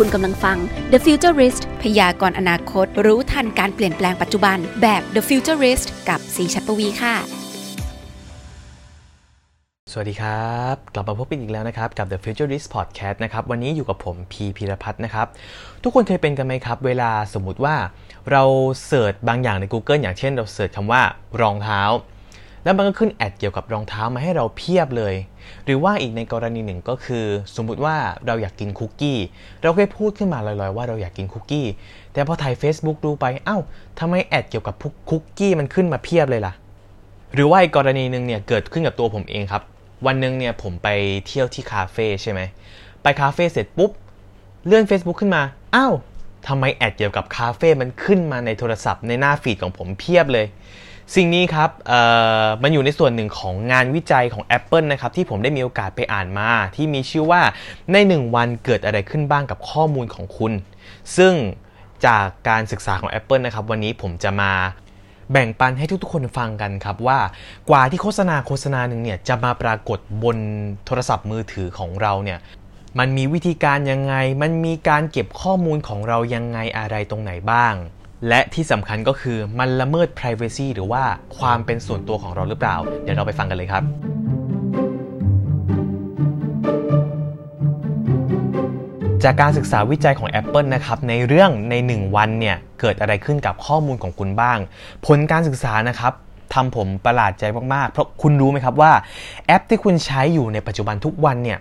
คุณกำลังฟัง The Futurist พยากรณ์อนาคต รู้ทันการเปลี่ยนแปลงปัจจุบัน แบบ The Futurist กับสีชัดปวีค่ะ สวัสดีครับ กลับมาพบกันอีกแล้วนะครับ กับ The Futurist Podcast นะครับ วันนี้อยู่กับผมพีพีรพัฒน์นะครับ ทุกคนเคยเป็นกันไหมครับ เวลาสมมุติว่าเราเสิร์ชบางอย่างใน Google อย่างเช่น เราเสิร์ชคำว่ารองเท้า แล้วมันก็ขึ้นแอดเกี่ยวกับรองเท้ามาให้เราเพียบเลย หรือว่าอีกในกรณีหนึ่งก็คือ สมมุติว่าเราอยากกินคุกกี้ เราแค่พูดขึ้นมาลอยๆว่าเราอยากกินคุกกี้ แต่พอถ่าย Facebook ดูไปเอ้าทำไมแอดเกี่ยวกับคุกกี้มันขึ้นมาเพียบเลยล่ะ หรือว่าอีกกรณีหนึ่งเนี่ยเกิดขึ้นกับตัวผมเองครับ วันหนึ่งเนี่ยผมไปเที่ยวที่คาเฟ่ใช่ไหมไปคาเฟ่เสร็จปุ๊บเลื่อน Facebook ขึ้นมาอ้าวทำไม ad เกี่ยวกับคาเฟ่มันขึ้นมาในโทรศัพท์ในหน้า feed ของผมเพียบเลย สิ่งนี้ครับมันอยู่ในส่วนหนึ่งของงานวิจัยของ Apple นะครับที่ผมได้มีโอกาสไปอ่านมา ที่มีชื่อว่าใน 1 วันเกิดอะไรขึ้นบ้างกับข้อมูลของคุณ ซึ่งจากการศึกษาของ Apple นะครับวันนี้ผมจะมาแบ่งปันให้ทุกๆคนฟังกันครับว่ากว่าที่โฆษณาโฆษณาหนึ่งเนี่ยจะมาปรากฏบนโทรศัพท์มือถือของเราเนี่ยมันมีวิธีการยังไง มันมีการเก็บข้อมูลของเรายังไงอะไรตรงไหนบ้าง และที่สำคัญก็คือมันละเมิด Privacy หรือว่าความเป็นส่วนตัวของเราหรือเปล่า เดี๋ยวเราไปฟังกันเลยครับ จากการศึกษาวิจัยของ Apple นะครับในเรื่องใน 1 วันเนี่ยเกิดอะไรขึ้นกับข้อมูลของคุณบ้าง ผลการศึกษานะครับทำผมประหลาดใจมากๆ เพราะคุณรู้ไหมครับว่าแอปที่คุณใช้อยู่ในปัจจุบันทุกวันเนี่ย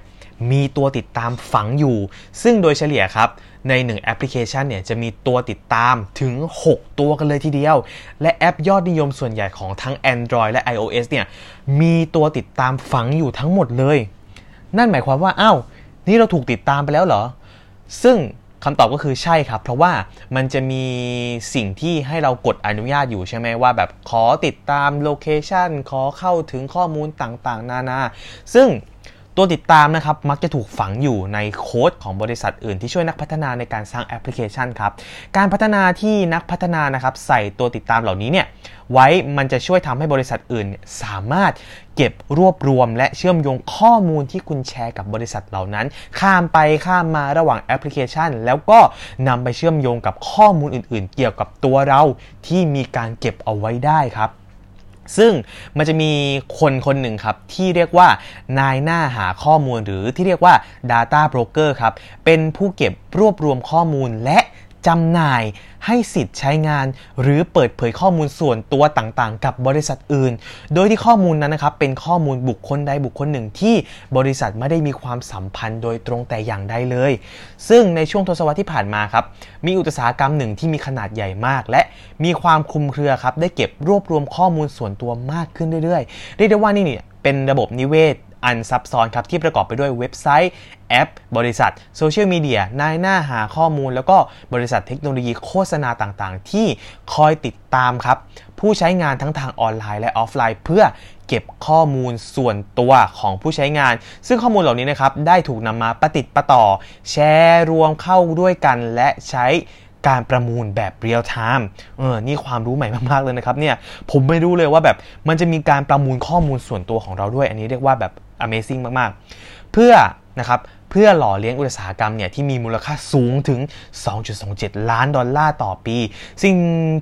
มีตัวติดตามฝังอยู่ ซึ่งโดยเฉลี่ยครับ ใน1แอปพลิเคชันเนี่ยจะมีตัวติดตามถึง 6 ตัวกันเลยทีเดียว และแอปยอดนิยมส่วนใหญ่ของทั้ง Android และ iOS เนี่ยมีตัวติดตามฝังอยู่ทั้งหมดเลย นั่นหมายความว่าอ้าวนี่เราถูกติดตามไปแล้วเหรอ ซึ่งคำตอบก็คือใช่ครับ เพราะว่ามันจะมีสิ่งที่ให้เรากดอนุญาตอยู่ใช่ไหมว่าแบบขอติดตาม location ขอเข้าถึงข้อมูลต่างๆ นานา ซึ่ง ตัวติดตามนะครับมักจะถูกฝังอยู่ในโค้ดของบริษัทอื่นที่ช่วยนักพัฒนาในการสร้างแอปพลิเคชันครับการพัฒนาที่นักพัฒนานะครับใส่ตัวติดตามเหล่านี้เนี่ยไว้มันจะช่วยทำให้บริษัทอื่น สามารถเก็บรวบรวม และเชื่อมโยงข้อมูลที่คุณแชร์กับบริษัทเหล่านั้น ข้ามไปข้ามมาระหว่างแอปพลิเคชัน แล้วก็นำไปเชื่อมโยงกับข้อมูลอื่น ๆ เกี่ยวกับตัวเราที่มีการเก็บเอาไว้ได้ครับ ซึ่งมันจะมีคนคนหนึ่งครับ ที่เรียกว่านายหน้าหาข้อมูลหรือที่เรียกว่า Data Broker ครับ เป็นผู้เก็บรวบรวมข้อมูลและ จำหน่าย ให้สิทธิ์ใช้งาน หรือเปิดเผยข้อมูลส่วนตัวต่างๆ กับบริษัทอื่น โดยที่ข้อมูลนั้นนะครับเป็นข้อมูลบุคคลใดบุคคลหนึ่งที่บริษัทไม่ได้มีความสัมพันธ์โดยตรงแต่อย่างใดเลย ซึ่งในช่วงทศวรรษที่ผ่านมาครับมีอุตสาหกรรมหนึ่งที่มีขนาดใหญ่มาก และมีความคลุมเครือครับได้เก็บรวบรวมข้อมูลส่วนตัวมากขึ้นเรื่อยๆเรียกได้ว่านี่เนี่ย เป็นระบบนิเวศอันซับซ้อนครับที่ประกอบไปด้วยเว็บไซต์ แอป บริษัทโซเชียลมีเดียนายหน้าค้าข้อมูล แล้วก็บริษัทเทคโนโลยีโฆษณาต่างๆ ที่คอยติดตามครับ ผู้ใช้งานทั้งทางออนไลน์และออฟไลน์ เพื่อเก็บข้อมูลส่วนตัวของผู้ใช้งาน ซึ่งข้อมูลเหล่านี้นะครับได้ถูกนำมาประติดประต่อ แชร์รวมเข้าด้วยกันและใช้ การประมูลแบบเรียลไทม์เออนี่ความรู้ใหม่มากๆเลยนะครับเนี่ยผมไม่รู้เลยว่าแบบมันจะมีการประมูลข้อมูลส่วนตัวของเราด้วย อันนี้เรียกว่าแบบ Amazing มากๆ เพื่อนะครับ เพื่อหล่อเลี้ยงอุตสาหกรรมเนี่ยที่มีมูลค่าสูงถึง 2.27 ล้านดอลลาร์ต่อปี สิ่ง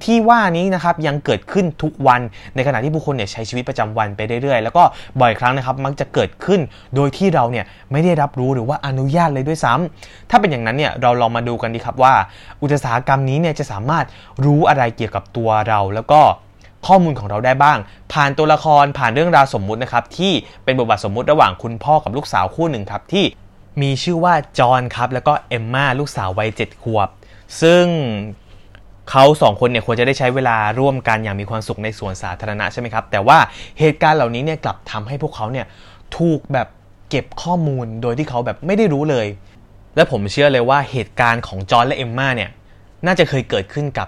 ที่ว่านี้นะครับยังเกิดขึ้นทุกวันในขณะที่ผู้คนเนี่ยใช้ชีวิตประจำวันไปเรื่อยๆ แล้วก็บ่อยครั้งนะครับมักจะเกิดขึ้นโดยที่เราเนี่ยไม่ได้รับรู้หรือว่าอนุญาตเลยด้วยซ้ำถ้าเป็นอย่างนั้นเนี่ยเราลองมาดูกันดีครับว่า อุตสาหกรรมนี้เนี่ยจะสามารถรู้อะไรเกี่ยวกับตัวเราแล้วก็ข้อมูลของเราได้บ้าง ผ่านตัวละครผ่านเรื่องราวสมมุตินะครับที่เป็นบทบาทสมมุติระหว่างคุณพ่อกับลูกสาวคู่หนึ่งครับที่ มีชื่อว่าจอห์นครับ แล้วก็เอมมาลูกสาววัยเจ็ดขวบ ซึ่งเขาสองคนเนี่ยควรจะได้ใช้เวลาร่วมกันอย่างมีความสุขในสวนสาธารณะใช่ไหมครับ แต่ว่าเหตุการณ์เหล่านี้เนี่ยกลับทำให้พวกเขาเนี่ยถูกแบบเก็บข้อมูลโดยที่เขาแบบไม่ได้รู้เลย และผมเชื่อเลยว่าเหตุการณ์ของจอห์นและเอมมาเนี่ยน่าจะเคยเกิดขึ้นกับ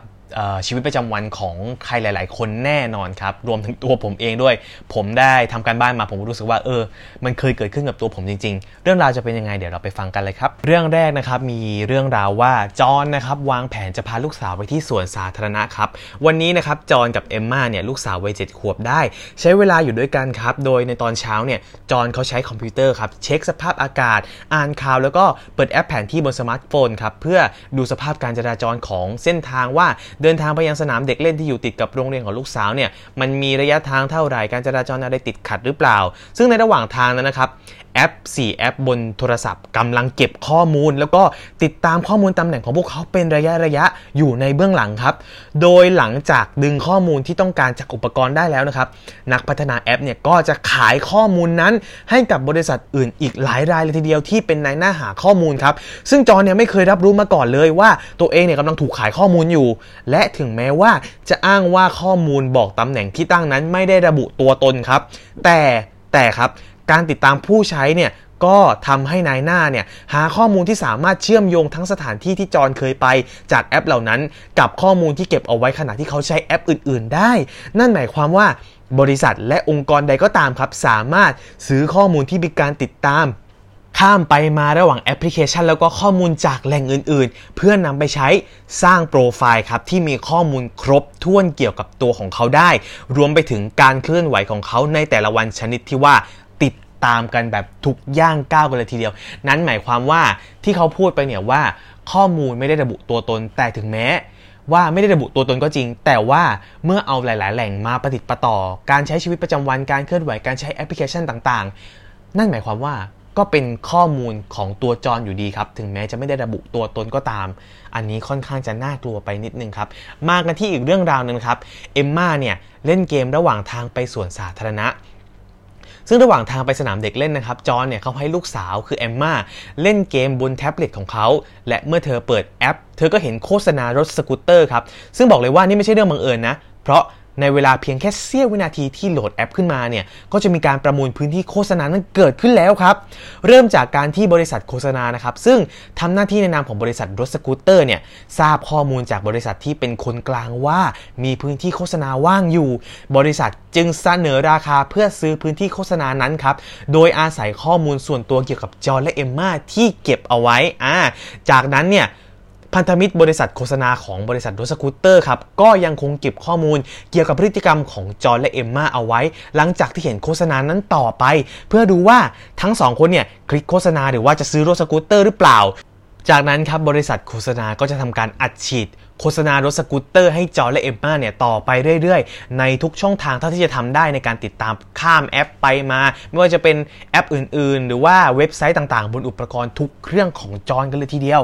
ชีวิตประจำวันของใครหลาย ๆ คนแน่นอนครับ รวมถึงตัวผมเองด้วย ผมได้ทำการบ้านมาผมรู้สึกว่าเออ มันเคยเกิดขึ้นกับตัวผมจริง ๆ เรื่องราวจะเป็นยังไงเดี๋ยวเราไปฟังกันเลยครับ เรื่องแรกนะครับมีเรื่องราวว่าจอนนะครับวางแผนจะพาลูกสาวไปที่สวนสาธารณะครับ วันนี้นะครับจอนกับเอมมาเนี่ยลูกสาววัยเจ็ดขวบได้ ใช้เวลาอยู่ด้วยกันครับ โดยในตอนเช้าเนี่ยจอนเขาใช้คอมพิวเตอร์ครับเช็คสภาพอากาศ อ่านข่าวแล้วก็เปิดแอปแผนที่บนสมาร์ทโฟนครับเพื่อดูสภาพการจราจรของเส้นทางว่าเดินทางไปยังสนามเด็กเล่นที่อยู่ติดกับโรงเรียนของลูกสาวเนี่ยมันมีระยะทางเท่าไหร่การจราจรอะไรติดขัดหรือเปล่า ซึ่งในระหว่างทางนั้นนะครับ แอป 4 แอปบนโทรศัพท์กำลังเก็บข้อมูล แล้วก็ติดตามข้อมูลตำแหน่งของพวกเขาเป็นระยะระยะอยู่ในเบื้องหลังครับ โดยหลังจากดึงข้อมูลที่ต้องการจากอุปกรณ์ได้แล้วนะครับ นักพัฒนาแอปเนี่ยก็จะขายข้อมูลนั้น ให้กับบริษัทอื่นอีกหลายรายเลยทีเดียวที่เป็นนายหน้าหาข้อมูลครับ ซึ่งจอเนี่ยไม่เคยรับรู้มาก่อนเลยว่าตัวเองเนี่ยกำลังถูกขายข้อมูลอยู่ และถึงแม้ว่าจะอ้างว่าข้อมูลบอกตำแหน่งที่ตั้งนั้นไม่ได้ระบุตัวตนครับ แต่แต่ครับ การติดตามผู้ใช้เนี่ยก็ทำให้นายหน้าเนี่ยหาข้อมูลที่สามารถเชื่อมโยงทั้งสถานที่ที่จอนเคยไปจากแอปเหล่านั้น กับข้อมูลที่เก็บเอาไว้ขณะที่เขาใช้แอปอื่น ๆ ได้ นั่นหมายความว่าบริษัทและองค์กรใดก็ตามครับ สามารถซื้อข้อมูลที่มีการติดตามข้ามไปมาระหว่างแอปพลิเคชัน แล้วก็ข้อมูลจากแหล่งอื่น ๆ เพื่อนนำไปใช้สร้างโปรไฟล์ครับที่มีข้อมูลครบถ้วนเกี่ยวกับตัวของเขาได้ รวมไปถึงการเคลื่อนไหวของเขาในแต่ละวันชนิดที่ว่า ตามกันแบบทุกย่างก้าวกันเลยทีเดียว นั้นหมายความว่าที่เขาพูดไปเนี่ยว่าข้อมูลไม่ได้ระบุตัวตน แต่ถึงแม้ว่าไม่ได้ระบุตัวตนก็จริง แต่ว่าเมื่อเอาหลาย ๆ แหล่งมาประติดประต่อ การใช้ชีวิตประจำวันการเคลื่อนไหวการใช้แอปพลิเคชันต่างๆ นั่นหมายความว่าก็เป็นข้อมูลของตัวจรอยู่ดีครับ ถึงแม้จะไม่ได้ระบุตัวตนก็ตาม อันนี้ค่อนข้างจะน่ากลัวไปนิดนึงครับ มากันที่อีกเรื่องราวนึงครับ เอมมาเนี่ยเล่นเกมระหว่างทางไปสวนสาธารณะ ซึ่งระหว่างทางไปสนามเด็กเล่นนะครับ จอนเนี่ยเขาให้ลูกสาวคือแอมมาเล่นเกมบนแท็บเล็ตของเขา และเมื่อเธอเปิดแอป เธอก็เห็นโฆษณารถสกูตเตอร์ครับ ซึ่งบอกเลยว่านี่ไม่ใช่เรื่องบังเอิญนะ เพราะ ในเวลาเพียงแค่เสี้ยววินาทีที่โหลดแอปขึ้นมาเนี่ย ก็จะมีการประมูลพื้นที่โฆษณานั้นเกิดขึ้นแล้วครับ เริ่มจากการที่บริษัทโฆษณานะครับ ซึ่งทำหน้าที่ในนามของบริษัทรถสกูตเตอร์เนี่ย ทราบข้อมูลจากบริษัทที่เป็นคนกลางว่ามีพื้นที่โฆษณาว่างอยู่ บริษัทจึงเสนอราคาเพื่อซื้อพื้นที่โฆษณานั้นครับ โดยอาศัยข้อมูลส่วนตัวเกี่ยวกับจอและเอมมาที่เก็บเอาไว้อ่าจากนั้นเนี่ย พันธมิตรบริษัทโฆษณาของบริษัทรถสกูตเตอร์ครับก็ยังคงเก็บข้อมูลเกี่ยวกับพฤติกรรมของจอห์นและเอมมาเอาไว้ หลังจากที่เห็นโฆษณานั้นต่อไป เพื่อดูว่าทั้งสองคนเนี่ยคลิกโฆษณาหรือว่าจะซื้อรถสกูตเตอร์หรือเปล่า จากนั้นครับบริษัทโฆษณาก็จะทำการอัดฉีดโฆษณารถสกูตเตอร์ให้จอนและเอมมาเนี่ยต่อไปเรื่อยๆ ในทุกช่องทางเท่าที่จะทำได้ในการติดตามข้ามแอปไปมา ไม่ว่าจะเป็นแอปอื่นๆ หรือว่าเว็บไซต์ต่างๆ บนอุปกรณ์ทุกเครื่องของจอนกันเลยทีเดียว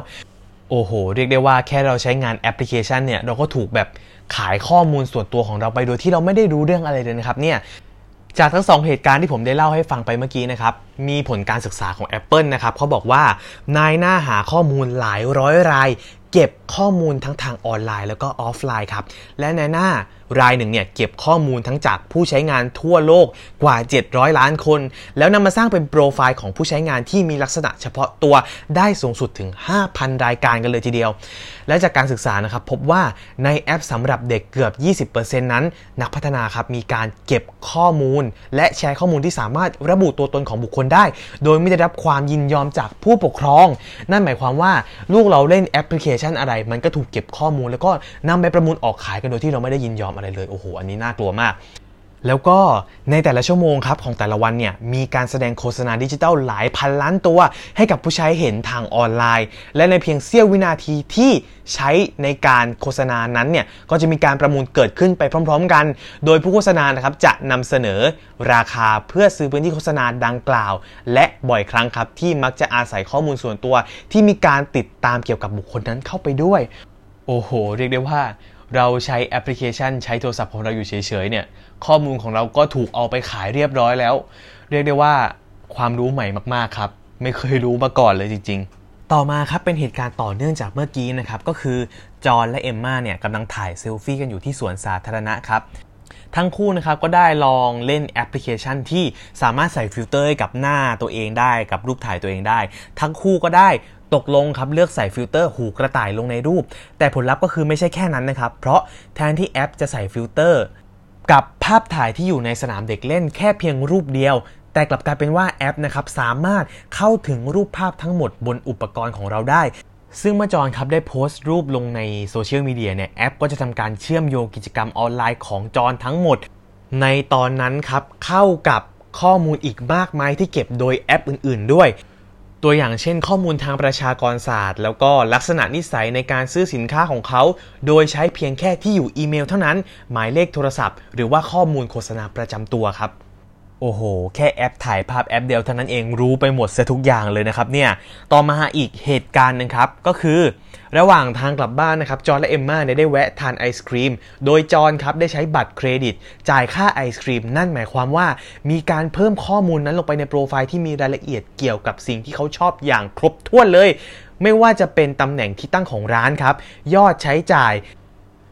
โอ้โห เรียกได้ว่าแค่เราใช้งานแอปพลิเคชันเนี่ยเราก็ถูกแบบขายข้อมูลส่วนตัวของเราไปโดยที่เราไม่ได้รู้เรื่องอะไรเลยนะครับเนี่ยจากทั้งสองเหตุการณ์ที่ผมได้เล่าให้ฟังไปเมื่อกี้นะครับ มีผลการศึกษาของ Apple นะครับเขาบอกว่านายหน้าหาข้อมูลหลายร้อยราย เก็บข้อมูลทั้งทางออนไลน์แล้วก็ออฟไลน์ครับ และในหน้า รายหนึ่งเนี่ยเก็บข้อมูลทั้งจากผู้ใช้งานทั่วโลกกว่า 700 ล้านคน แล้วนำมาสร้างเป็นโปรไฟล์ของผู้ใช้งานที่มีลักษณะเฉพาะตัวได้สูงสุดถึง 5,000 รายการกันเลยทีเดียว และจากการศึกษานะครับพบว่าในแอปสำหรับเด็กเกือบ 20%นั้น นักพัฒนาครับมีการเก็บข้อมูล และแชร์ข้อมูลที่สามารถระบุตัวตนของบุคคลได้ โดยไม่ได้รับความยินยอมจากผู้ปกครอง นั่นหมายความว่าลูกเราเล่นแอปพลิเคชันอะไร มันก็ถูกเก็บข้อมูล แล้วก็นำไปประมูลออกขายกันโดยที่เราไม่ได้ยินยอมอะไรเลยโอ้โหอันนี้น่ากลัวมาก แล้วก็ในแต่ละชั่วโมงครับของแต่ละวันเนี่ยมีการแสดงโฆษณาดิจิทัลหลายพันล้านตัว ให้กับผู้ใช้เห็นทางออนไลน์ และในเพียงเสี้ยววินาทีที่ใช้ในการโฆษณานั้นเนี่ยก็จะมีการประมูลเกิดขึ้นไปพร้อม ๆ กัน โดยผู้โฆษณานะครับจะนำเสนอราคาเพื่อซื้อพื้นที่โฆษณาดังกล่าว และบ่อยครั้งครับที่มักจะอาศัยข้อมูลส่วนตัว ที่มีการติดตามเกี่ยวกับบุคคลนั้นเข้าไปด้วย โอ้โห เรียกได้ว่า เราใช้แอปพลิเคชัน ใช้โทรศัพท์ของเราอยู่เฉยๆเนี่ยข้อมูลของเราก็ถูกเอาไปขายเรียบร้อยแล้ว เรียกได้ว่าความรู้ใหม่มากๆครับ ไม่เคยรู้มาก่อนเลยจริง ๆ ต่อมาครับเป็นเหตุการณ์ต่อเนื่องจากเมื่อกี้นะครับก็คือจอห์นและเอมมาเนี่ยกำลังถ่ายเซลฟี่กันอยู่ที่สวนสาธารณะครับทั้งคู่นะครับก็ได้ลองเล่นแอปพลิเคชันที่สามารถใส่ฟิลเตอร์กับหน้าตัวเองได้กับรูปถ่ายตัวเองได้ ทั้งคู่ก็ได้ ตกลงครับเลือกใส่ฟิลเตอร์หูกระต่ายลงในรูป แต่ผลลัพธ์ก็คือไม่ใช่แค่นั้นนะครับ เพราะแทนที่แอปจะใส่ฟิลเตอร์กับภาพถ่ายที่อยู่ในสนามเด็กเล่นแค่เพียงรูปเดียว แต่กลับกลายเป็นว่าแอปนะครับสามารถเข้าถึงรูปภาพทั้งหมดบนอุปกรณ์ของเราได้ซึ่งเมื่อจอนครับได้โพสต์รูปลงในโซเชียลมีเดียเนี่ยแอปก็จะทำการเชื่อมโยงกิจกรรมออนไลน์ของจอนทั้งหมด ในตอนนั้นครับเข้ากับข้อมูลอีกมากมายที่เก็บโดยแอปอื่น ๆ ด้วย ตัวอย่างเช่นข้อมูลทางประชากรศาสตร์ แล้วก็ลักษณะนิสัยในการซื้อสินค้าของเขา โดยใช้เพียงแค่ที่อยู่อีเมลเท่านั้น หมายเลขโทรศัพท์ หรือว่าข้อมูลโฆษณาประจำตัวครับ โอ้โห แค่แอปถ่ายภาพแอปเดียวเท่านั้นเองรู้ไปหมดเสียทุกอย่างเลยนะครับเนี่ย ต่อมาอีกเหตุการณ์นึงครับ ก็คือ ระหว่างทางกลับบ้านนะครับ จอห์นและเอมมาเนี่ยได้แวะทานไอศครีม โดยจอห์นครับได้ใช้บัตรเครดิต จ่ายค่าไอศครีม นั่นหมายความว่ามีการเพิ่มข้อมูลนั้นลงไปในโปรไฟล์ที่มีรายละเอียดเกี่ยวกับสิ่งที่เขาชอบอย่างครบถ้วนเลย ไม่ว่าจะเป็นตำแหน่งที่ตั้งของร้านครับ ยอดใช้จ่าย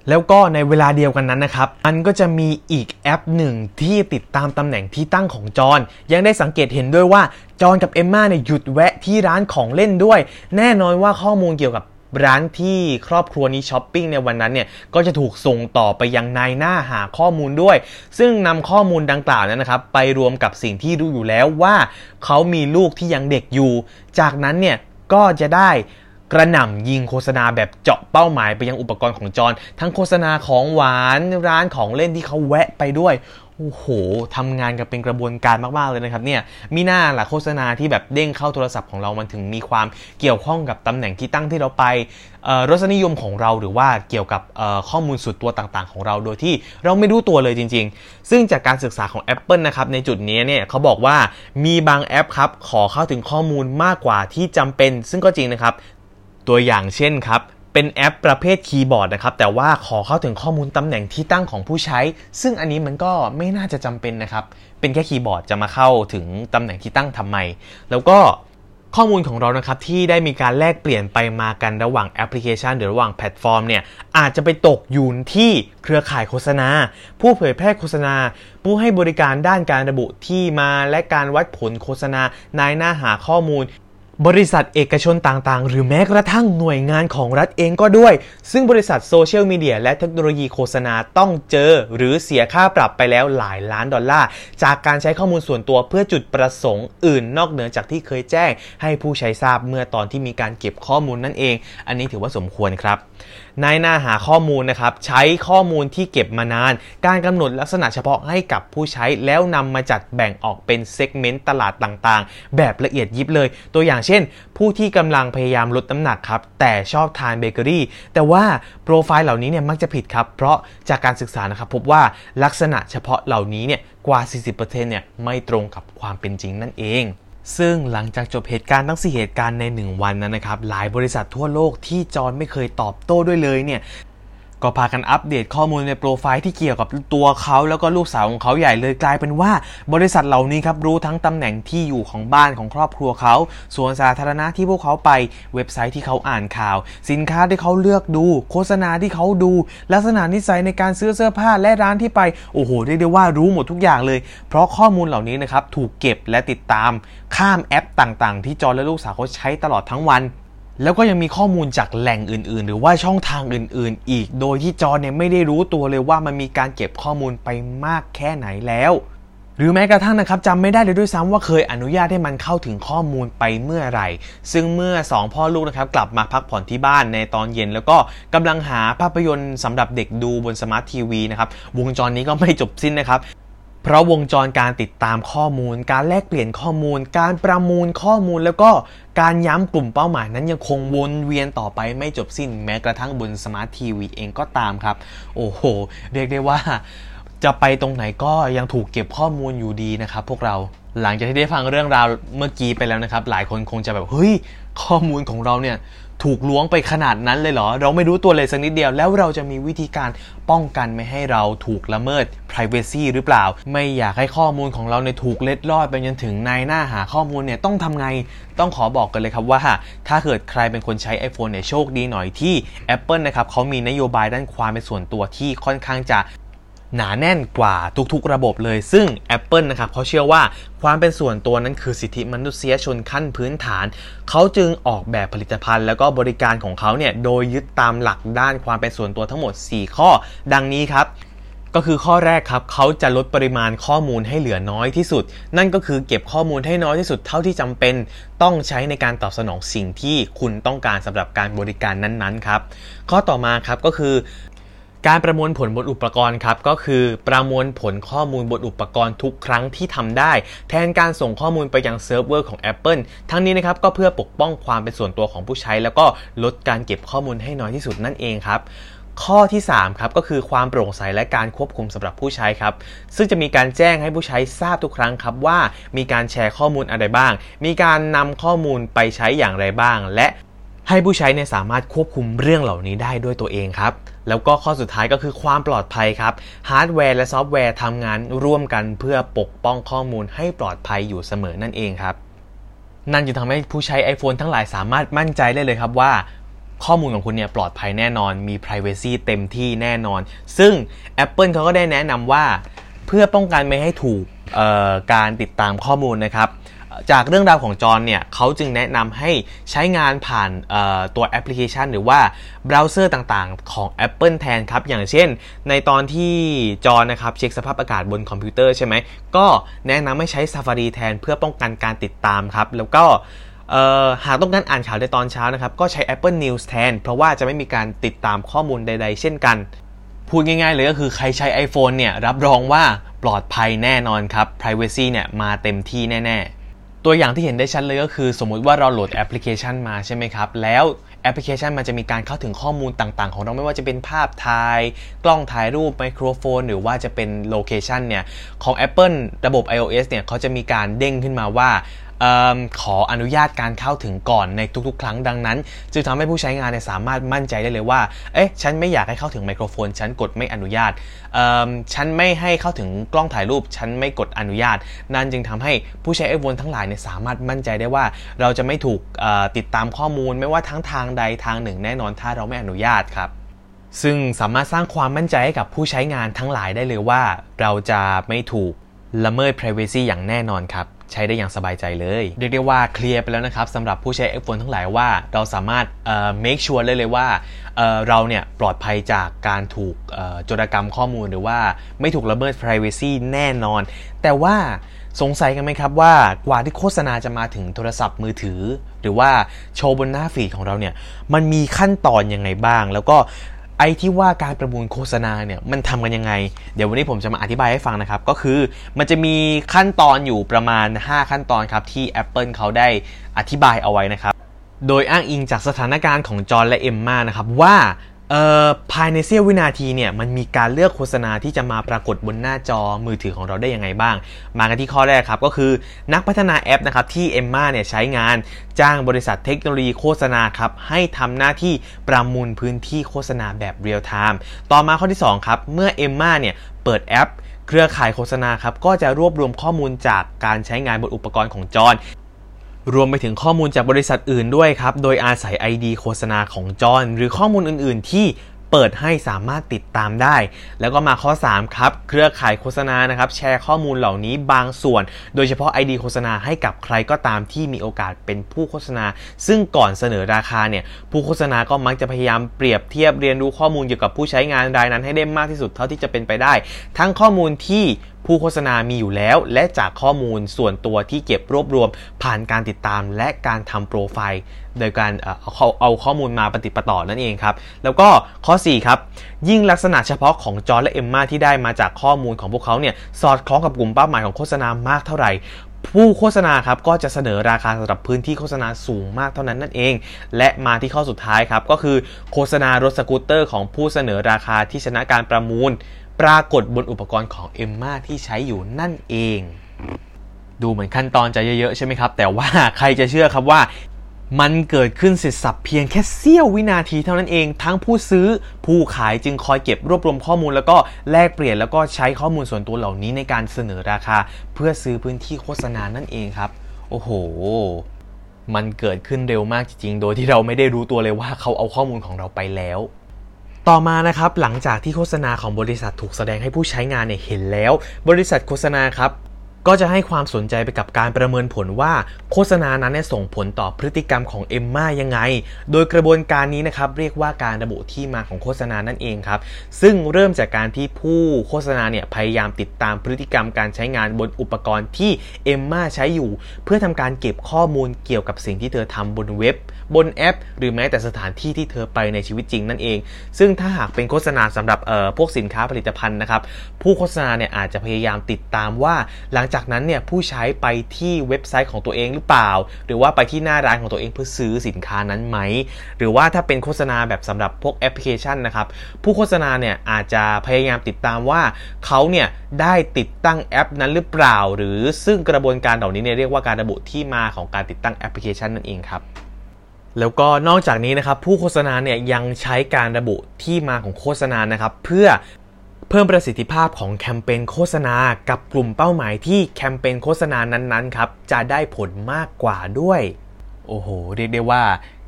แล้วก็ในเวลาเดียวกันนั้นนะครับ มันก็จะมีอีกแอปหนึ่งที่ติดตามตำแหน่งที่ตั้งของจอน ยังได้สังเกตเห็นด้วยว่าจอนกับเอมมาเนี่ยหยุดแวะที่ร้านของเล่นด้วย แน่นอนว่าข้อมูลเกี่ยวกับร้านที่ครอบครัวนี้ช้อปปิ้งในวันนั้นเนี่ยก็จะถูกส่งต่อไปยังนายหน้าหาข้อมูลด้วย ซึ่งนำข้อมูลดังกล่าวนั้นนะครับ ไปรวมกับสิ่งที่รู้อยู่แล้วว่า เขามีลูกที่ยังเด็กอยู่ จากนั้นเนี่ยก็จะได้ กระหน่ำยิงโฆษณาแบบเจาะเป้าหมายไปยังอุปกรณ์ของจอนทั้งโฆษณาของหวานร้านของเล่นที่เขาแวะไปด้วยโอ้โหทำงานกันเป็นกระบวนการมาก ๆ เลยนะครับเนี่ย มีหน้าล่ะโฆษณาที่แบบเด้งเข้าโทรศัพท์ของเรามันถึงมีความเกี่ยวข้องกับตำแหน่งที่ตั้งที่เราไปรสนิยมของเราหรือว่าเกี่ยวกับข้อมูลส่วนตัวต่างๆ ของเราโดยที่เราไม่รู้ตัวเลยจริง ๆ ซึ่งจากการศึกษาของ Apple นะครับในจุดนี้เนี่ยเขาบอกว่ามีบางแอปครับขอเข้าถึงข้อมูลมากกว่าที่จำเป็น ซึ่งก็จริงนะครับ ตัวอย่างเช่นครับเป็นแอปประเภทคีย์บอร์ดนะครับแต่ว่าขอเข้าถึงข้อมูลตำแหน่งที่ตั้งของผู้ใช้ ซึ่งอันนี้มันก็ไม่น่าจะจำเป็นนะครับ เป็นแค่คีย์บอร์ดจะมาเข้าถึงตำแหน่งที่ตั้งทำไม แล้วก็ข้อมูลของเรานะครับที่ได้มีการแลกเปลี่ยนไปมากันระหว่างแอปพลิเคชัน หรือระหว่างแพลตฟอร์มเนี่ยอาจจะไปตกอยู่ที่เครือข่ายโฆษณา ผู้เผยแพร่โฆษณา ผู้ให้บริการด้านการระบุที่มาและการวัดผลโฆษณา นายหน้าหาข้อมูล บริษัทเอกชนต่างๆ หรือแม้กระทั่งหน่วยงานของรัฐเองก็ด้วย ซึ่งบริษัทโซเชียลมีเดียและเทคโนโลยีโฆษณาต้องเจอ หรือเสียค่าปรับไปแล้วหลายล้านดอลลาร์ จากการใช้ข้อมูลส่วนตัวเพื่อจุดประสงค์อื่นนอกเหนือจากที่เคยแจ้ง ให้ผู้ใช้ทราบเมื่อตอนที่มีการเก็บข้อมูลนั่นเอง อันนี้ถือว่าสมควรครับ นายหน้าหาข้อมูลนะครับ ใช้ข้อมูลที่เก็บมานาน การกำหนดลักษณะเฉพาะให้กับผู้ใช้แล้วนำมาจัดแบ่งออกเป็นเซกเมนต์ตลาดต่างๆ แบบละเอียดยิบเลย ตัวอย่างเช่น ผู้ที่กำลังพยายามลดน้ำหนักครับ แต่ชอบทานเบเกอรี่ แต่ว่าโปรไฟล์เหล่านี้เนี่ยมักจะผิดครับ เพราะจากการศึกษานะครับพบว่าลักษณะเฉพาะเหล่านี้เนี่ยกว่า 40%เนี่ยไม่ตรงกับความเป็นจริงนั่นเอง ซึ่งหลังจากจบเหตุการณ์ทั้ง 4 เหตุการณ์ใน 1 วันนั้นนะครับ หลายบริษัททั่วโลกที่จอนไม่เคยตอบโต้ด้วยเลยเนี่ย ก็พากันอัปเดตข้อมูลในโปรไฟล์ที่เกี่ยวกับตัวเขาแล้วก็ลูกสาวของเขาใหญ่เลยกลายเป็นว่าบริษัทเหล่านี้ครับรู้ทั้งตำแหน่งที่อยู่ของบ้านของครอบครัวเขาส่วนสาธารณะที่พวกเขาไป เว็บไซต์ที่เขาอ่านข่าว สินค้าที่เขาเลือกดู โฆษณาที่เขาดู ลักษณะนิสัยในการซื้อเสื้อผ้าและร้านที่ไปโอ้โหเรียกได้ว่ารู้หมดทุกอย่างเลย เพราะข้อมูลเหล่านี้นะครับถูกเก็บและติดตามข้ามแอปต่างๆ ที่จอและลูกสาวเขาใช้ตลอดทั้งวัน แล้วก็ยังมีข้อมูลจากแหล่งอื่น ๆ หรือว่าช่องทางอื่น ๆ อีก โดยที่จอเนี่ยไม่ได้รู้ตัวเลยว่ามันมีการเก็บข้อมูลไปมากแค่ไหนแล้ว หรือแม้กระทั่งนะครับจำไม่ได้เลยด้วยซ้ำว่าเคยอนุญาตให้มันเข้าถึงข้อมูลไปเมื่อไหร่ ซึ่งเมื่อ 2 พ่อลูกนะครับกลับมาพักผ่อนที่บ้านในตอนเย็น แล้วก็กำลังหาภาพยนตร์สำหรับเด็กดูบนสมาร์ททีวีนะครับวงจรนี้ก็ไม่จบสิ้นนะครับ เพราะวงจรการติดตามข้อมูล การแลกเปลี่ยนข้อมูล การประมูลข้อมูล แล้วก็การย้ำกลุ่มเป้าหมายนั้นยังคงวนเวียนต่อไปไม่จบสิ้นแม้กระทั่งบนสมาร์ททีวีเองก็ตามครับ โอ้โห เรียกได้ว่า จะไปตรงไหนก็ยังถูกเก็บข้อมูลอยู่ดีนะครับพวกเราหลังจากที่ได้ฟังเรื่องราวเมื่อกี้ไปแล้วนะครับ หลายคนคงจะแบบเฮ้ยข้อมูลของเราเนี่ย ถูกล้วงไปขนาดนั้นเลยเหรอ เราไม่รู้ตัวเลยสักนิดเดียว แล้วเราจะมีวิธีการป้องกันไม่ให้เราถูกละเมิด Privacy หรือเปล่า ไม่อยากให้ข้อมูลของเราในถูกเล็ดลอดไปจนถึงนายหน้าหาข้อมูลเนี่ยต้องทำไงต้องขอบอกกันเลยครับว่า ถ้าเกิดใครเป็นคนใช้ iPhone เนี่ยโชคดีหน่อยที่ Apple นะครับเขามีนโยบายด้านความเป็นส่วนตัวที่ค่อนข้างจะ หนาแน่นกว่าทุกๆระบบเลย ซึ่ง Apple นะครับเขาเชื่อว่าความเป็นส่วนตัวนั้นคือสิทธิมนุษยชนขั้นพื้นฐาน เขาจึงออกแบบผลิตภัณฑ์ แล้วก็บริการของเขาเนี่ยโดยยึดตามหลักด้านความเป็นส่วนตัวทั้งหมด 4 ข้อ ดังนี้ครับก็คือข้อแรกครับเขาจะลดปริมาณข้อมูลให้เหลือน้อยที่สุด นั่นก็คือเก็บข้อมูลให้น้อยที่สุดเท่าที่จำเป็น ต้องใช้ในการตอบสนองสิ่งที่คุณต้องการสำหรับการบริการนั้นๆครับข้อต่อมาครับก็คือ การประมวลผลบนอุปกรณ์ครับก็คือประมวลผลข้อมูลบนอุปกรณ์ทุกครั้งที่ทำได้ แทนการส่งข้อมูลไปยังเซิร์ฟเวอร์ของ Apple ทั้งนี้นะครับก็เพื่อปกป้องความเป็นส่วนตัวของผู้ใช้ แล้วก็ลดการเก็บข้อมูลให้น้อยที่สุดนั่นเองครับข้อที่3ครับก็คือความโปร่งใสและการควบคุมสำหรับผู้ใช้ครับ ซึ่งจะมีการแจ้งให้ผู้ใช้ทราบทุกครั้งครับว่ามีการแชร์ข้อมูลอะไรบ้าง มีการนำข้อมูลไปใช้อย่างไรบ้าง และให้ผู้ใช้เนี่ยสามารถควบคุมเรื่องเหล่านี้ได้ด้วยตัวเองครับ แล้วก็ข้อสุดท้ายก็คือความปลอดภัยครับฮาร์ดแวร์และซอฟต์แวร์ทำงานร่วมกันเพื่อปกป้องข้อมูลให้ปลอดภัยอยู่เสมอนั่นเองครับ นั่นจะทำให้ผู้ใช้ iPhone ทั้งหลายสามารถมั่นใจได้เลยครับว่าข้อมูลของคุณเนี่ยปลอดภัยแน่นอน มี Privacy เต็มที่แน่นอน ซึ่ง Apple เขาก็ได้แนะนำว่า เพื่อป้องกันไม่ให้ถูกการติดตามข้อมูลนะครับ จากเรื่องราวของจอนเนี่ยเขาจึงแนะนำให้ใช้งานผ่านตัวแอปพลิเคชัน หรือว่าเบราว์เซอร์ต่างๆ ของ Apple แทนครับ อย่างเช่น ในตอนที่จอนนะครับเช็คสภาพอากาศบนคอมพิวเตอร์ใช่ไหม ก็แนะนำให้ใช้ Safari แทนเพื่อป้องกันการติดตามครับ แล้วก็หากต้องการอ่านข่าวในตอนเช้านะครับ ก็ใช้ Apple News แทน เพราะว่าจะไม่มีการติดตามข้อมูลใด ๆ เช่นกัน พูดง่าย ๆ เลยก็คือใครใช้ iPhone เนี่ยรับรองว่าปลอดภัยแน่นอนครับ Privacy เนี่ยมาเต็มที่แน่ ๆ ตัวอย่างที่เห็นได้ชัดเลยก็คือ สมมุติว่าเราโหลดแอปพลิเคชันมาใช่ไหมครับ แล้วแอปพลิเคชันมันจะมีการเข้าถึงข้อมูลต่างๆ ของเราไม่ว่าจะเป็นภาพถ่าย กล้องถ่ายรูปไมโครโฟน หรือว่าจะเป็น location เนี่ยของ Apple ระบบ iOS เนี่ยเขาจะมีการเด้งขึ้นมาว่า ขออนุญาตการเข้าถึงก่อนในทุกๆ ครั้งดังนั้น จึงทำให้ผู้ใช้งานเนี่ยสามารถมั่นใจได้เลยว่า เอ๊ะ ฉันไม่อยากให้เข้าถึงไมโครโฟน ฉันกดไม่อนุญาต ฉันไม่ให้เข้าถึงกล้องถ่ายรูป ฉันไม่กดอนุญาต นั่นจึงทำให้ผู้ใช้ไอโฟนทั้งหลายเนี่ยสามารถมั่นใจได้ว่า เราจะไม่ถูกติดตามข้อมูล ไม่ว่าทั้งทางใดทางหนึ่ง แน่นอนถ้าเราไม่อนุญาตครับซึ่งสามารถสร้างความมั่นใจให้กับผู้ใช้งานทั้งหลายได้เลยว่า เราจะไม่ถูกละเมิด privacy อย่างแน่นอนครับ ใช้ได้อย่างสบายใจเลย เรียกได้ว่าเคลียร์ไปแล้วนะครับสำหรับผู้ใช้ iPhone ทั้งหลายว่าเราสามารถเอ่อ make sure เลยเลยว่าเอ่อเราเนี่ยปลอดภัยจากการถูกโจรกรรมข้อมูลหรือว่าไม่ถูกละเมิด privacy แน่นอน แต่ว่าสงสัยกันไหมครับว่ากว่าที่โฆษณาจะมาถึงโทรศัพท์มือถือ หรือว่าโชว์บนหน้าฟีดของเราเนี่ยมันมีขั้นตอนยังไงบ้าง แล้วก็ ไอ้ที่ว่าการประมูลโฆษณาเนี่ยมันทำกันยังไง เดี๋ยววันนี้ผมจะมาอธิบายให้ฟังนะครับ ก็คือมันจะมีขั้นตอนอยู่ประมาณ 5 ขั้นตอนครับ ที่ Apple เขาได้อธิบายเอาไว้นะครับ โดยอ้างอิงจากสถานการณ์ของจอห์นและเอมมานะครับว่า ภายในเสี้ยววินาทีเนี่ยมันมีการเลือกโฆษณาที่จะมาปรากฏบนหน้าจอมือถือของเราได้ยังไงบ้าง มากันที่ข้อแรกครับก็คือนักพัฒนาแอปนะครับที่เอ็มมาเนี่ยใช้งานจ้างบริษัทเทคโนโลยีโฆษณาครับให้ทำหน้าที่ประมูลพื้นที่โฆษณาแบบเรียลไทม์ต่อมาข้อที่ 2 ครับเมื่อเอ็มมาเนี่ยเปิดแอป เครือข่ายโฆษณาครับก็จะรวบรวมข้อมูลจากการใช้งานบนอุปกรณ์ของจอน รวมไปถึงข้อมูลจากบริษัทอื่นด้วยครับ โดยอาศัย ID โฆษณาของจอห์นหรือข้อมูลอื่น ๆ ที่เปิดให้สามารถติดตามได้ แล้วก็มาข้อ 3 ครับ เครือข่ายโฆษณานะครับ แชร์ข้อมูลเหล่านี้บางส่วน โดยเฉพาะ ID โฆษณาให้กับใครก็ตามที่มีโอกาสเป็นผู้โฆษณา ซึ่งก่อนเสนอราคาเนี่ย ผู้โฆษณาก็มักจะพยายามเปรียบเทียบเรียนรู้ข้อมูลเกี่ยวกับผู้ใช้งานรายนั้นให้ได้มากที่สุดเท่าที่จะเป็นไปได้ ทั้งข้อมูลที่ผู้โฆษณามีอยู่แล้ว และจากข้อมูลส่วนตัวที่เก็บรวบรวม ผ่านการติดตามและการทำโปรไฟล์ โดยการเอาเอาข้อมูลมาปฏิปต่อนั่นเองครับ แล้วก็ข้อ 4 ครับ ยิ่งลักษณะเฉพาะของจอร์และเอมมาที่ได้มาจากข้อมูลของพวกเขาเนี่ยสอดคล้องกับกลุ่มเป้าหมายของโฆษณามากเท่าไหร่ผู้โฆษณาครับก็จะเสนอราคาสำหรับพื้นที่โฆษณาสูงมากเท่านั้นนั่นเอง และมาที่ข้อสุดท้ายครับก็คือโฆษณารถสกูตเตอร์ของผู้เสนอราคาที่ชนะการประมูล ปรากฏบนอุปกรณ์ของเอมมาที่ใช้อยู่นั่นเอง ดูเหมือนขั้นตอนจะเยอะๆใช่ไหมครับ แต่ว่าใครจะเชื่อครับว่ามันเกิดขึ้นเสร็จสับเพียงแค่เสี้ยววินาทีเท่านั้นเอง ทั้งผู้ซื้อผู้ขายจึงคอยเก็บรวบรวมข้อมูล แล้วก็แลกเปลี่ยนแล้วก็ใช้ข้อมูลส่วนตัวเหล่านี้ในการเสนอราคา เพื่อซื้อพื้นที่โฆษณานั่นเองครับ โอ้โห มันเกิดขึ้นเร็วมากจริงๆ โดยที่เราไม่ได้รู้ตัวเลยว่าเขาเอาข้อมูลของเราไปแล้ว ต่อมานะครับหลังจากที่โฆษณาของบริษัทถูกแสดงให้ผู้ใช้งานเนี่ยเห็นแล้ว บริษัทโฆษณาครับ ก็จะให้ความสนใจไปกับการประเมินผลว่าโฆษณานั้นส่งผลต่อพฤติกรรมของเอมม่ายังไง โดยกระบวนการนี้นะครับเรียกว่าการระบุที่มาของโฆษณานั่นเองครับ ซึ่งเริ่มจากการที่ผู้โฆษณาเนี่ยพยายามติดตามพฤติกรรมการใช้งานบนอุปกรณ์ที่เอมม่าใช้อยู่ เพื่อทำการเก็บข้อมูลเกี่ยวกับสิ่งที่เธอทำบนเว็บ บนแอป หรือแม้แต่สถานที่ที่เธอไปในชีวิตจริงนั่นเอง ซึ่งถ้าหากเป็นโฆษณาสำหรับเอ่อพวกสินค้าผลิตภัณฑ์นะครับผู้โฆษณาเนี่ยอาจจะพยายามติดตามว่าหลังจากนั้นเนี่ยผู้ใช้ไปที่เว็บไซต์ของตัวเองหรือเปล่า หรือว่าไปที่หน้าร้านของตัวเองเพื่อซื้อสินค้านั้นไหม หรือว่าถ้าเป็นโฆษณาแบบสำหรับพวกแอปพลิเคชันนะครับ ผู้โฆษณาเนี่ยอาจจะพยายามติดตามว่าเขาเนี่ยได้ติดตั้งแอปนั้นหรือเปล่า หรือซึ่งกระบวนการเหล่านี้เนี่ยเรียกว่าการระบุที่มาของการติดตั้งแอปพลิเคชันนั่นเองครับแล้วก็นอกจากนี้นะครับผู้โฆษณาเนี่ยยังใช้การระบุที่มาของโฆษณานะครับเพื่อ เพิ่มประสิทธิภาพของแคมเปญโฆษณากับกลุ่มเป้าหมายที่แคมเปญโฆษณานั้นๆครับจะได้ผลมากกว่าด้วย โอ้โห เรียกได้ว่า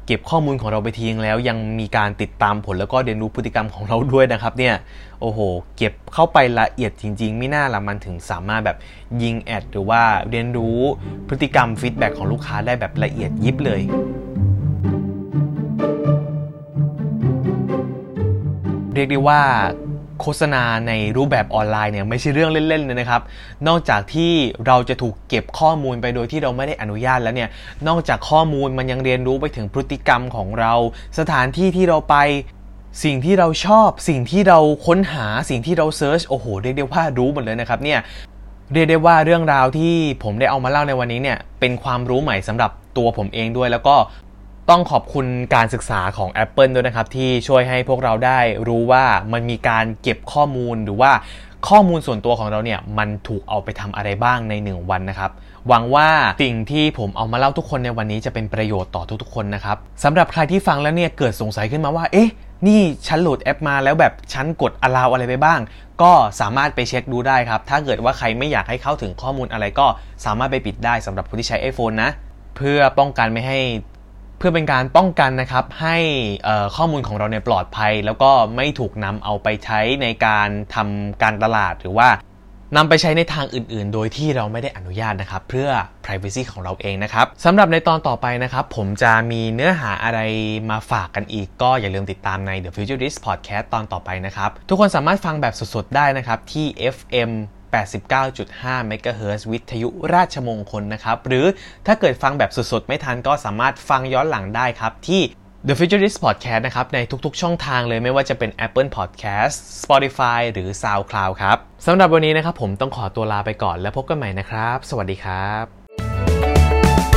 เก็บข้อมูลของเราไปทีงแล้วยังมีการติดตามผลแล้วก็เรียนรู้พฤติกรรมของเราด้วยนะครับเนี่ยโอ้โห เก็บเข้าไปละเอียดจริงๆ ไม่น่าละมันถึงสามารถแบบยิงแอดหรือว่าเรียนรู้พฤติกรรมฟีดแบ็ของลูกค้าได้แบบละเอียดยิบเลยเรียกได้ว่า โฆษณาในรูปแบบออนไลน์เนี่ยไม่ใช่เรื่องเล่นๆเลยนะครับ นอกจากที่เราจะถูกเก็บข้อมูลไปโดยที่เราไม่ได้อนุญาตแล้วเนี่ย นอกจากข้อมูลมันยังเรียนรู้ไปถึงพฤติกรรมของเรา สถานที่ที่เราไปสิ่งที่เราชอบ สิ่งที่เราค้นหาสิ่งที่เราเซิร์ชโอ้โหเรียกได้ว่ารู้หมดเลยนะครับเนี่ยเรียกได้ว่าเรื่องราวที่ผมได้เอามาเล่าในวันนี้เนี่ยเป็นความรู้ใหม่สำหรับตัวผมเองด้วย แล้วก็ ต้องขอบคุณการศึกษาของ Apple ด้วยนะครับ ที่ช่วยให้พวกเราได้รู้ว่ามันมีการเก็บข้อมูลหรือว่าข้อมูลส่วนตัวของเราเนี่ยมันถูกเอาไปทำอะไรบ้างใน 1 วันนะครับ หวังว่าสิ่งที่ผมเอามาเล่าทุกคนในวันนี้จะเป็นประโยชน์ต่อทุกๆคนนะครับสำหรับใครที่ฟังแล้วเนี่ยเกิดสงสัยขึ้นมาว่า เอ๊ะ นี่ฉันโหลดแอปมาแล้วแบบฉันกด allow อะไรไปบ้าง ก็สามารถไปเช็คดูได้ครับ ถ้าเกิดว่าใครไม่อยากให้เข้าถึงข้อมูลอะไรก็สามารถไปปิดได้สำหรับคนที่ใช้ iPhone นะ เพื่อป้องกันไม่ให้ พื่อเป็นการป้องกันนะครับให้ข้อมูลของเราเนี่ยปลอดภัย แล้วก็ไม่ถูกนำเอาไปใช้ในการทำการตลาดหรือว่านำไปใช้ในทางอื่นๆ โดยที่เราไม่ได้อนุญาตนะครับ เพื่อ Privacy ของเราเองนะครับสำหรับในตอนต่อไปนะครับ ผมจะมีเนื้อหาอะไรมาฝากกันอีก ก็อย่าลืมติดตามใน The Futurist Podcast ตอนต่อไปนะครับ ทุกคนสามารถฟังแบบสดๆ ได้นะครับ ที่ FM 89.5 MHz วิทยุราชมงคลนะครับ หรือถ้าเกิดฟังแบบสดๆ ไม่ทันก็สามารถฟังย้อนหลังได้ครับ ที่ The Futurist Podcast นะครับ ในทุกๆ ช่องทางเลยไม่ว่าจะเป็น Apple Podcast Spotify หรือ SoundCloud ครับสำหรับวันนี้นะครับผมต้องขอตัวลาไปก่อนแล้วพบกันใหม่นะครับ สวัสดีครับ